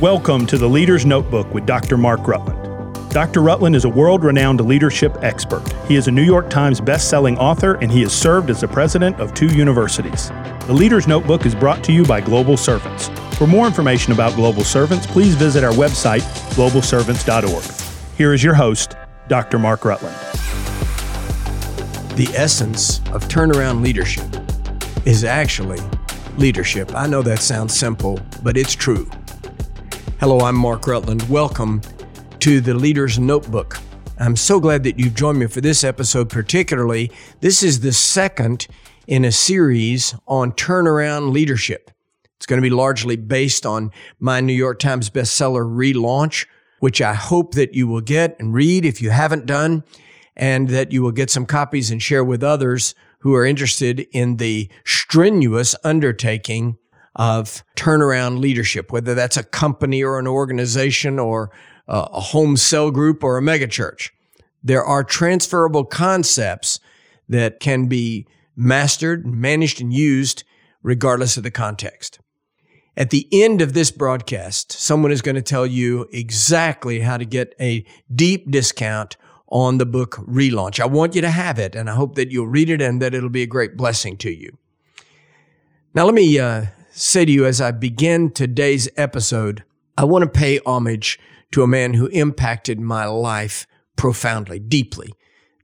Welcome to the Leader's Notebook with Dr. Mark Rutland. Dr. Rutland is a world renowned leadership expert. He is a New York Times best-selling author and he has served as the president of two universities. The Leader's Notebook is brought to you by Global Servants. For more information about Global Servants, please visit our website, globalservants.org. Here is your host, Dr. Mark Rutland. The essence of turnaround leadership is actually leadership. I know that sounds simple, but it's true. Hello, I'm Mark Rutland. Welcome to the Leader's Notebook. I'm so glad that you've joined me for this episode, particularly. This is the second in a series on turnaround leadership. It's going to be largely based on my New York Times bestseller relaunch, which I hope that you will get and read if you haven't done, and that you will get some copies and share with others who are interested in the strenuous undertaking of turnaround leadership, whether that's a company or an organization or a home cell group or a megachurch. There are transferable concepts that can be mastered, managed, and used regardless of the context. At the end of this broadcast, someone is going to tell you exactly how to get a deep discount on the book Relaunch. I want you to have it, and I hope that you'll read it and that it'll be a great blessing to you. Now, let me uh, say to you as I begin today's episode, I want to pay homage to a man who impacted my life profoundly, deeply.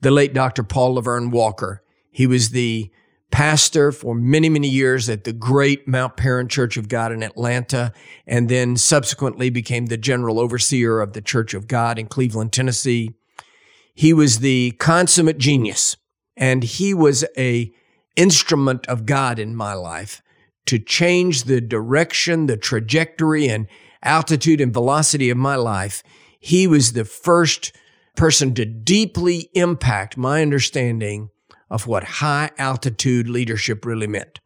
The late Dr. Paul Laverne Walker. He was the pastor for many, many years at the great Mount Paran Church of God in Atlanta, and then subsequently became the general overseer of the Church of God in Cleveland, Tennessee. He was the consummate genius, and he was a instrument of God in my life to change the direction, the trajectory, and altitude and velocity of my life, he was the first person to deeply impact my understanding of what high altitude leadership really meant.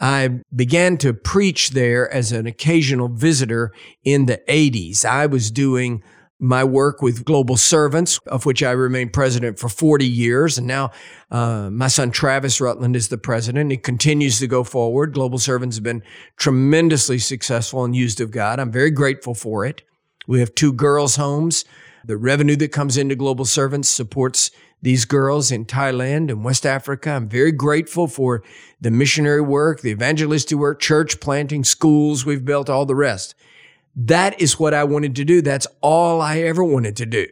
I began to preach there as an occasional visitor in the 80s. I was doing my work with Global Servants, of which I remained president for 40 years. And now uh, my son Travis Rutland is the president. It continues to go forward. Global Servants have been tremendously successful and used of God. I'm very grateful for it. We have two girls' homes. The revenue that comes into Global Servants supports these girls in Thailand and West Africa. I'm very grateful for the missionary work, the evangelistic work, church planting, schools we've built, all the rest. That is what I wanted to do. That's all I ever wanted to do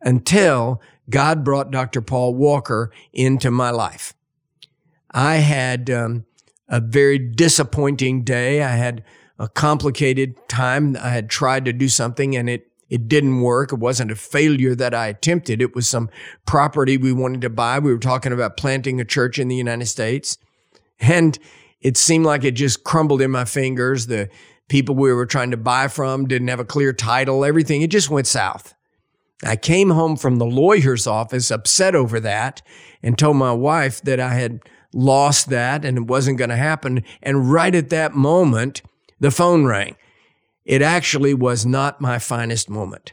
until God brought Dr. Paul Walker into my life. I had um, a very disappointing day. I had a complicated time. I had tried to do something and it it didn't work. It wasn't a failure that I attempted. It was some property we wanted to buy. We were talking about planting a church in the United States. And it seemed like it just crumbled in my fingers. The people we were trying to buy from didn't have a clear title, everything. It just went south. I came home from the lawyer's office upset over that and told my wife that I had lost that and it wasn't going to happen. And right at that moment, the phone rang. It actually was not my finest moment.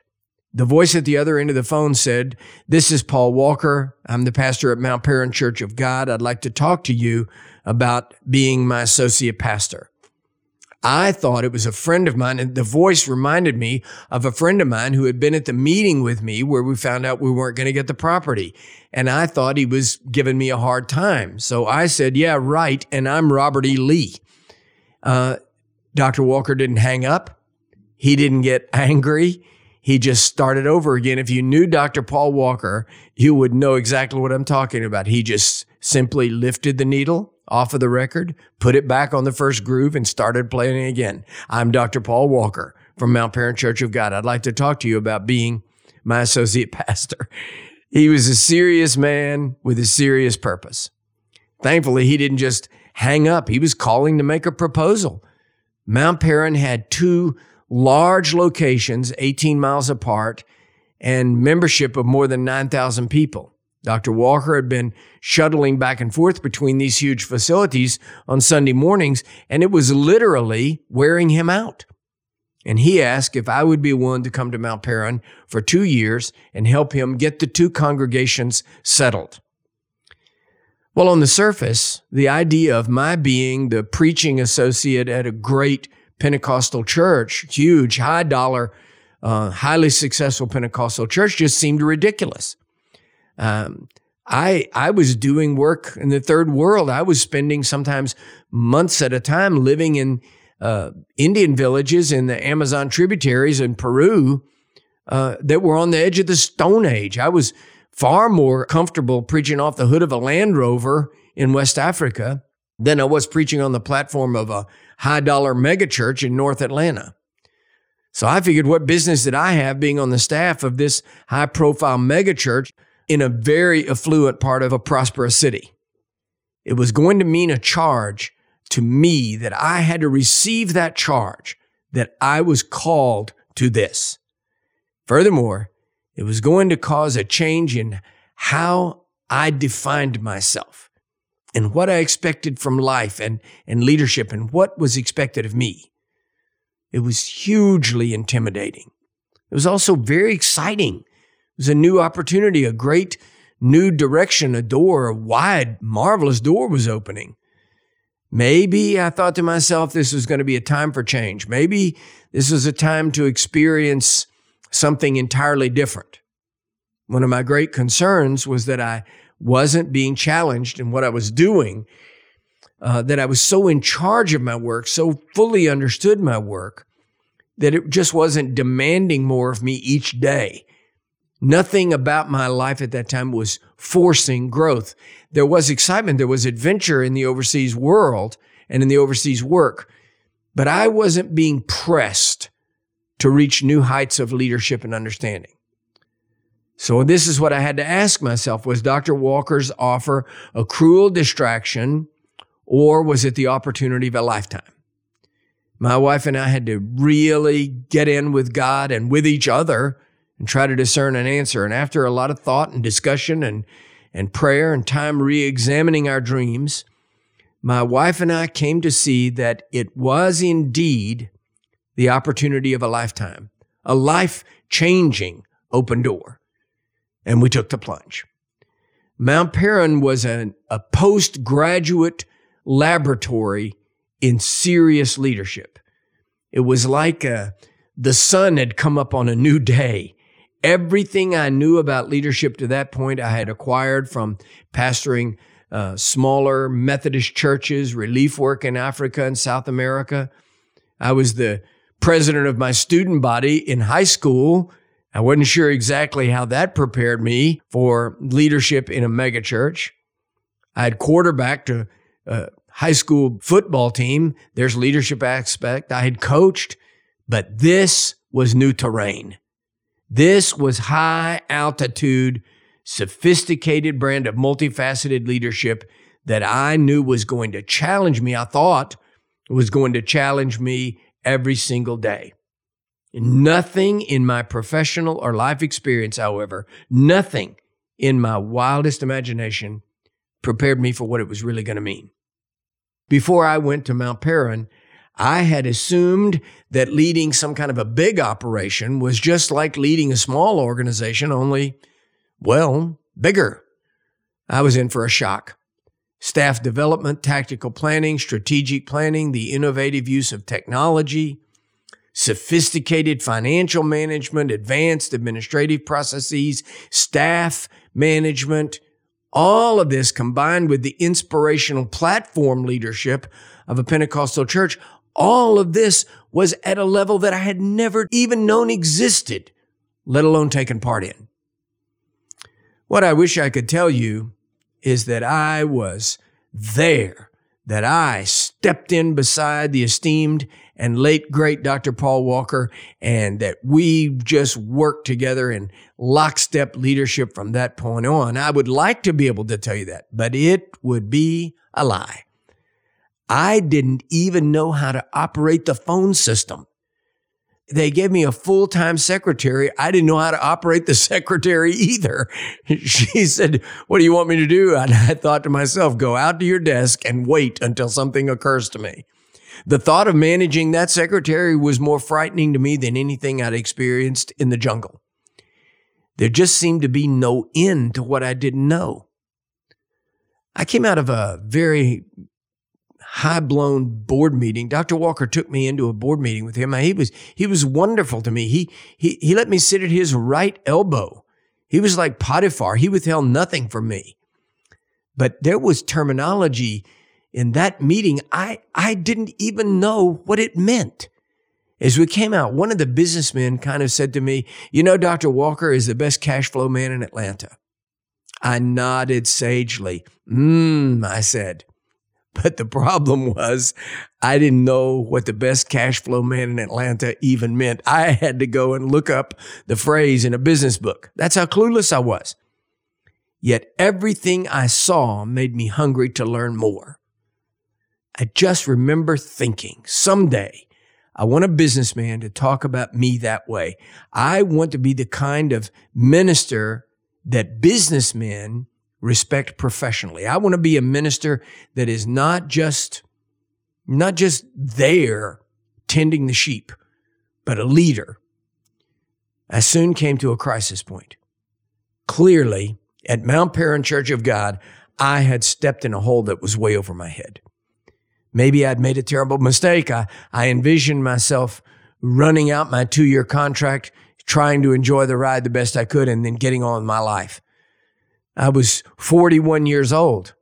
The voice at the other end of the phone said, This is Paul Walker. I'm the pastor at Mount Paran Church of God. I'd like to talk to you about being my associate pastor. I thought it was a friend of mine, and the voice reminded me of a friend of mine who had been at the meeting with me where we found out we weren't going to get the property. And I thought he was giving me a hard time. So I said, Yeah, right. And I'm Robert E. Lee. Uh, Dr. Walker didn't hang up, he didn't get angry. He just started over again. If you knew Dr. Paul Walker, you would know exactly what I'm talking about. He just simply lifted the needle off of the record, put it back on the first groove, and started playing it again. I'm Dr. Paul Walker from Mount Paran Church of God. I'd like to talk to you about being my associate pastor. He was a serious man with a serious purpose. Thankfully, he didn't just hang up, he was calling to make a proposal. Mount Paran had two large locations, 18 miles apart, and membership of more than 9,000 people. Dr. Walker had been shuttling back and forth between these huge facilities on Sunday mornings, and it was literally wearing him out. And he asked if I would be willing to come to Mount Paran for two years and help him get the two congregations settled. Well, on the surface, the idea of my being the preaching associate at a great Pentecostal church, huge, high dollar, uh, highly successful Pentecostal church, just seemed ridiculous. Um, I I was doing work in the third world. I was spending sometimes months at a time living in uh, Indian villages in the Amazon tributaries in Peru uh, that were on the edge of the Stone Age. I was far more comfortable preaching off the hood of a Land Rover in West Africa than I was preaching on the platform of a high dollar megachurch in North Atlanta. So I figured, what business did I have being on the staff of this high profile megachurch in a very affluent part of a prosperous city? It was going to mean a charge to me that I had to receive that charge, that I was called to this. Furthermore, it was going to cause a change in how I defined myself and what I expected from life and, and leadership and what was expected of me. It was hugely intimidating. It was also very exciting. Was a new opportunity, a great new direction, a door, a wide, marvelous door was opening. Maybe I thought to myself, this was going to be a time for change. Maybe this was a time to experience something entirely different. One of my great concerns was that I wasn't being challenged in what I was doing, uh, that I was so in charge of my work, so fully understood my work, that it just wasn't demanding more of me each day. Nothing about my life at that time was forcing growth. There was excitement, there was adventure in the overseas world and in the overseas work, but I wasn't being pressed to reach new heights of leadership and understanding. So this is what I had to ask myself. Was Dr. Walker's offer a cruel distraction or was it the opportunity of a lifetime? My wife and I had to really get in with God and with each other and try to discern an answer. And after a lot of thought and discussion and, and prayer and time re-examining our dreams, my wife and I came to see that it was indeed the opportunity of a lifetime, a life changing open door. And we took the plunge. Mount Paran was an, a postgraduate laboratory in serious leadership. It was like a, uh, the sun had come up on a new day. Everything I knew about leadership to that point, I had acquired from pastoring uh, smaller Methodist churches, relief work in Africa and South America. I was the president of my student body in high school. I wasn't sure exactly how that prepared me for leadership in a megachurch. I had quarterbacked a, a high school football team. There's leadership aspect. I had coached, but this was new terrain. This was high altitude, sophisticated brand of multifaceted leadership that I knew was going to challenge me. I thought was going to challenge me every single day. Nothing in my professional or life experience, however, nothing in my wildest imagination prepared me for what it was really going to mean. Before I went to Mount Paran, I had assumed that leading some kind of a big operation was just like leading a small organization, only, well, bigger. I was in for a shock. Staff development, tactical planning, strategic planning, the innovative use of technology, sophisticated financial management, advanced administrative processes, staff management, all of this combined with the inspirational platform leadership of a Pentecostal church all of this was at a level that I had never even known existed, let alone taken part in. What I wish I could tell you is that I was there, that I stepped in beside the esteemed and late great Dr. Paul Walker, and that we just worked together in lockstep leadership from that point on. I would like to be able to tell you that, but it would be a lie. I didn't even know how to operate the phone system. They gave me a full time secretary. I didn't know how to operate the secretary either. She said, What do you want me to do? And I thought to myself, Go out to your desk and wait until something occurs to me. The thought of managing that secretary was more frightening to me than anything I'd experienced in the jungle. There just seemed to be no end to what I didn't know. I came out of a very high blown board meeting. Dr. Walker took me into a board meeting with him. He was, he was wonderful to me. He, he, he let me sit at his right elbow. He was like Potiphar. He withheld nothing from me. But there was terminology in that meeting. I, I didn't even know what it meant. As we came out, one of the businessmen kind of said to me, you know, Dr. Walker is the best cash flow man in Atlanta. I nodded sagely. Mmm, I said. But the problem was, I didn't know what the best cash flow man in Atlanta even meant. I had to go and look up the phrase in a business book. That's how clueless I was. Yet everything I saw made me hungry to learn more. I just remember thinking someday I want a businessman to talk about me that way. I want to be the kind of minister that businessmen respect professionally. I want to be a minister that is not just, not just there tending the sheep, but a leader. I soon came to a crisis point. Clearly, at Mount Paran Church of God, I had stepped in a hole that was way over my head. Maybe I'd made a terrible mistake. I, I envisioned myself running out my two year contract, trying to enjoy the ride the best I could, and then getting on with my life. I was 41 years old.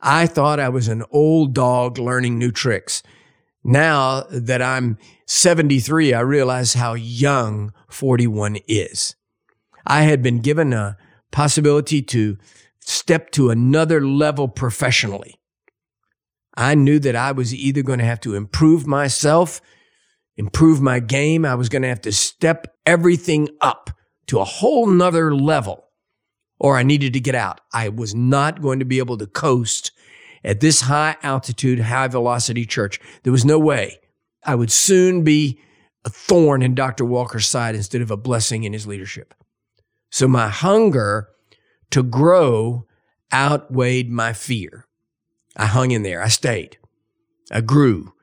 I thought I was an old dog learning new tricks. Now that I'm 73, I realize how young 41 is. I had been given a possibility to step to another level professionally. I knew that I was either going to have to improve myself, improve my game. I was going to have to step everything up to a whole nother level or I needed to get out. I was not going to be able to coast at this high altitude, high velocity church. There was no way. I would soon be a thorn in Dr. Walker's side instead of a blessing in his leadership. So my hunger to grow outweighed my fear. I hung in there. I stayed. I grew.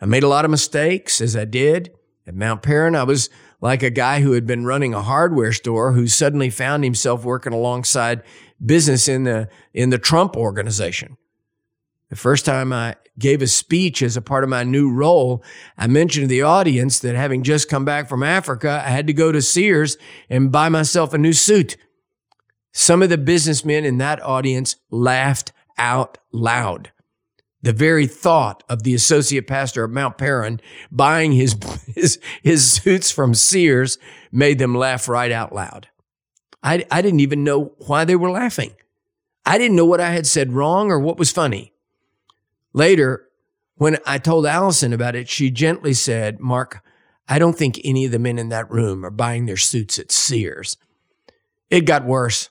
I made a lot of mistakes as I did. At Mount Paran, I was like a guy who had been running a hardware store who suddenly found himself working alongside business in the in the Trump organization. The first time I gave a speech as a part of my new role, I mentioned to the audience that having just come back from Africa, I had to go to Sears and buy myself a new suit. Some of the businessmen in that audience laughed out loud. The very thought of the associate pastor of Mount Paran buying his, his, his suits from Sears made them laugh right out loud. I, I didn't even know why they were laughing. I didn't know what I had said wrong or what was funny. Later, when I told Allison about it, she gently said, Mark, I don't think any of the men in that room are buying their suits at Sears. It got worse.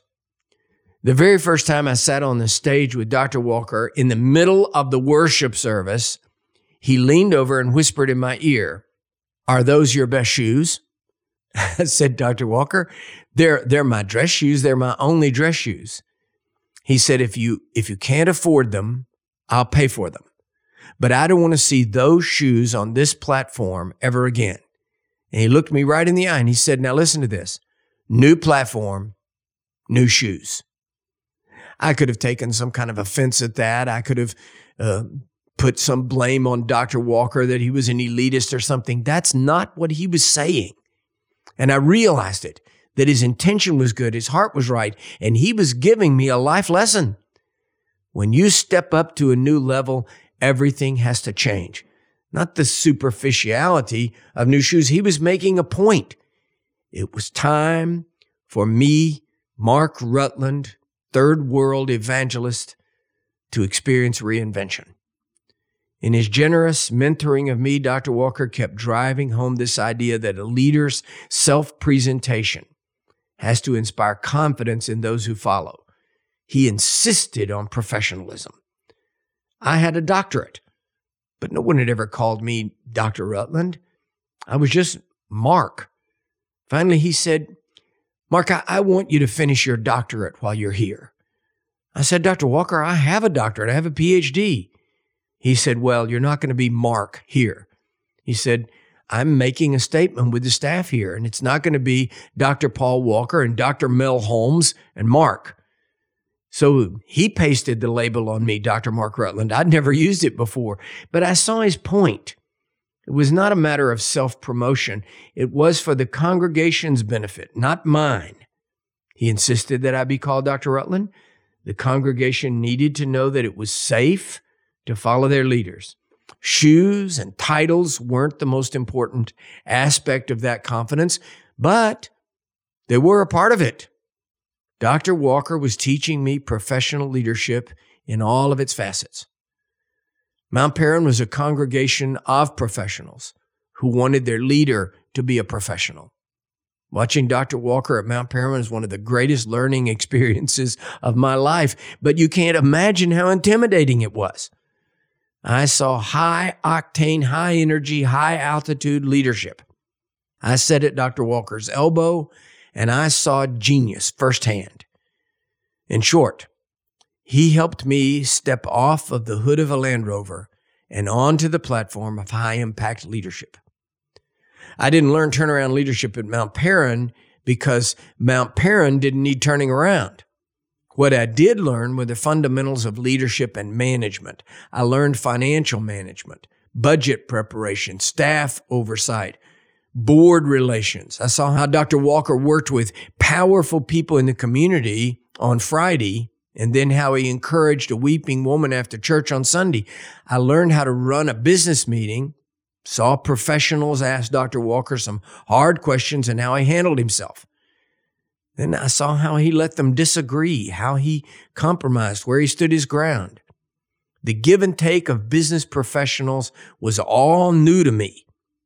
The very first time I sat on the stage with Dr. Walker in the middle of the worship service, he leaned over and whispered in my ear, Are those your best shoes? Said, Dr. Walker, they're, they're my dress shoes. They're my only dress shoes. He said, if you, if you can't afford them, I'll pay for them. But I don't want to see those shoes on this platform ever again. And he looked me right in the eye and he said, Now listen to this new platform, new shoes. I could have taken some kind of offense at that. I could have uh, put some blame on Dr. Walker that he was an elitist or something. That's not what he was saying. And I realized it that his intention was good, his heart was right, and he was giving me a life lesson. When you step up to a new level, everything has to change. Not the superficiality of new shoes. He was making a point. It was time for me, Mark Rutland, third world evangelist to experience reinvention. In his generous mentoring of me, Dr. Walker kept driving home this idea that a leader's self presentation has to inspire confidence in those who follow. He insisted on professionalism. I had a doctorate, but no one had ever called me Dr. Rutland. I was just Mark. Finally, he said, Mark, I, I want you to finish your doctorate while you're here. I said, Dr. Walker, I have a doctorate. I have a PhD. He said, Well, you're not going to be Mark here. He said, I'm making a statement with the staff here, and it's not going to be Dr. Paul Walker and Dr. Mel Holmes and Mark. So he pasted the label on me, Dr. Mark Rutland. I'd never used it before, but I saw his point. It was not a matter of self promotion, it was for the congregation's benefit, not mine. He insisted that I be called Dr. Rutland. The congregation needed to know that it was safe to follow their leaders. Shoes and titles weren't the most important aspect of that confidence, but they were a part of it. Dr. Walker was teaching me professional leadership in all of its facets. Mount Paran was a congregation of professionals who wanted their leader to be a professional. Watching Dr. Walker at Mount Paran was one of the greatest learning experiences of my life, but you can't imagine how intimidating it was. I saw high octane, high energy, high altitude leadership. I sat at Dr. Walker's elbow and I saw genius firsthand. In short, he helped me step off of the hood of a Land Rover and onto the platform of high impact leadership. I didn't learn turnaround leadership at Mount Paran because Mount Paran didn't need turning around. What I did learn were the fundamentals of leadership and management. I learned financial management, budget preparation, staff oversight, board relations. I saw how Dr. Walker worked with powerful people in the community on Friday and then how he encouraged a weeping woman after church on Sunday. I learned how to run a business meeting, saw professionals ask Dr. Walker some hard questions and how he handled himself. Then I saw how he let them disagree, how he compromised, where he stood his ground. The give and take of business professionals was all new to me.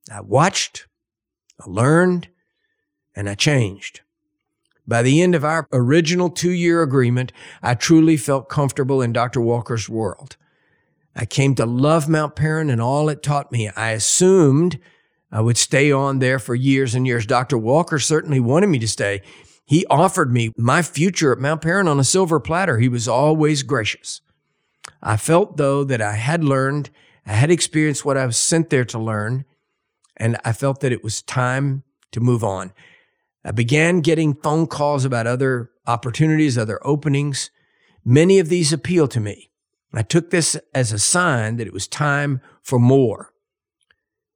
I watched, I learned, and I changed. By the end of our original two year agreement, I truly felt comfortable in Dr. Walker's world. I came to love Mount Paran and all it taught me. I assumed I would stay on there for years and years. Dr. Walker certainly wanted me to stay. He offered me my future at Mount Paran on a silver platter. He was always gracious. I felt, though, that I had learned, I had experienced what I was sent there to learn, and I felt that it was time to move on. I began getting phone calls about other opportunities, other openings. Many of these appealed to me. I took this as a sign that it was time for more.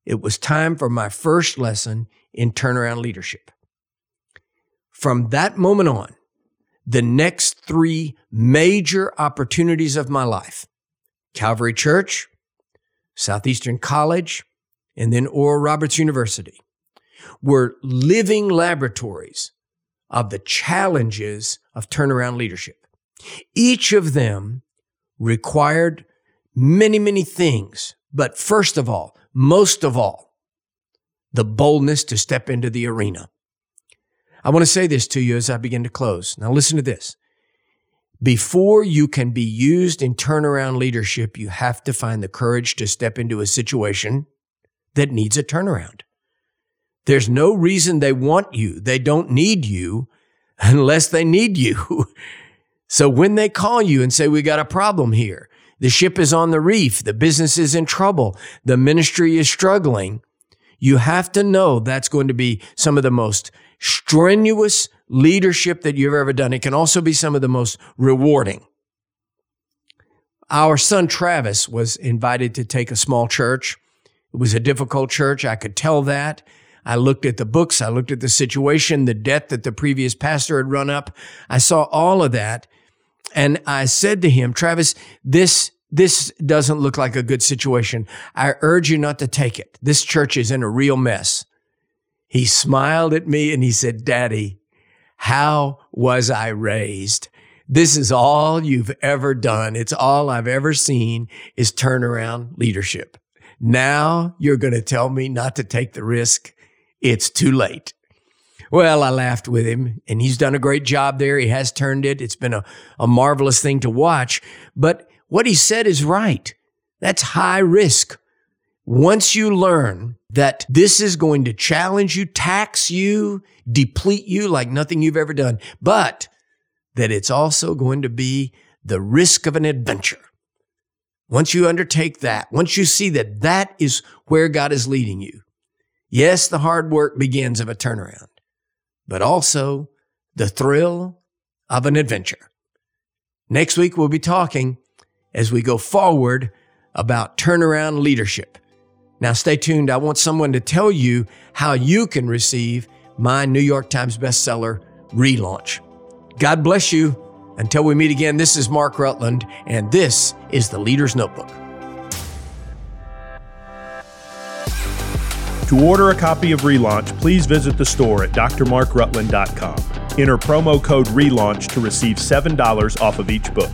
It was time for my first lesson in turnaround leadership. From that moment on, the next three major opportunities of my life Calvary Church, Southeastern College, and then Oral Roberts University were living laboratories of the challenges of turnaround leadership. Each of them required many, many things, but first of all, most of all, the boldness to step into the arena. I want to say this to you as I begin to close. Now, listen to this. Before you can be used in turnaround leadership, you have to find the courage to step into a situation that needs a turnaround. There's no reason they want you. They don't need you unless they need you. so when they call you and say, we got a problem here, the ship is on the reef, the business is in trouble, the ministry is struggling, you have to know that's going to be some of the most strenuous leadership that you've ever done. It can also be some of the most rewarding. Our son Travis was invited to take a small church. It was a difficult church. I could tell that. I looked at the books. I looked at the situation, the debt that the previous pastor had run up. I saw all of that. And I said to him, Travis, this, this doesn't look like a good situation. I urge you not to take it. This church is in a real mess. He smiled at me and he said, Daddy, how was I raised? This is all you've ever done. It's all I've ever seen is turnaround leadership. Now you're going to tell me not to take the risk it's too late. Well, I laughed with him, and he's done a great job there. He has turned it. It's been a, a marvelous thing to watch. But what he said is right. That's high risk. Once you learn that this is going to challenge you, tax you, deplete you like nothing you've ever done, but that it's also going to be the risk of an adventure. Once you undertake that, once you see that that is where God is leading you, Yes, the hard work begins of a turnaround, but also the thrill of an adventure. Next week, we'll be talking as we go forward about turnaround leadership. Now, stay tuned. I want someone to tell you how you can receive my New York Times bestseller relaunch. God bless you. Until we meet again, this is Mark Rutland, and this is the Leader's Notebook. To order a copy of Relaunch, please visit the store at drmarkrutland.com. Enter promo code RELAUNCH to receive $7 off of each book.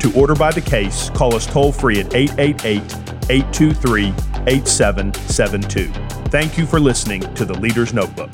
To order by the case, call us toll free at 888 823 8772. Thank you for listening to The Leader's Notebook.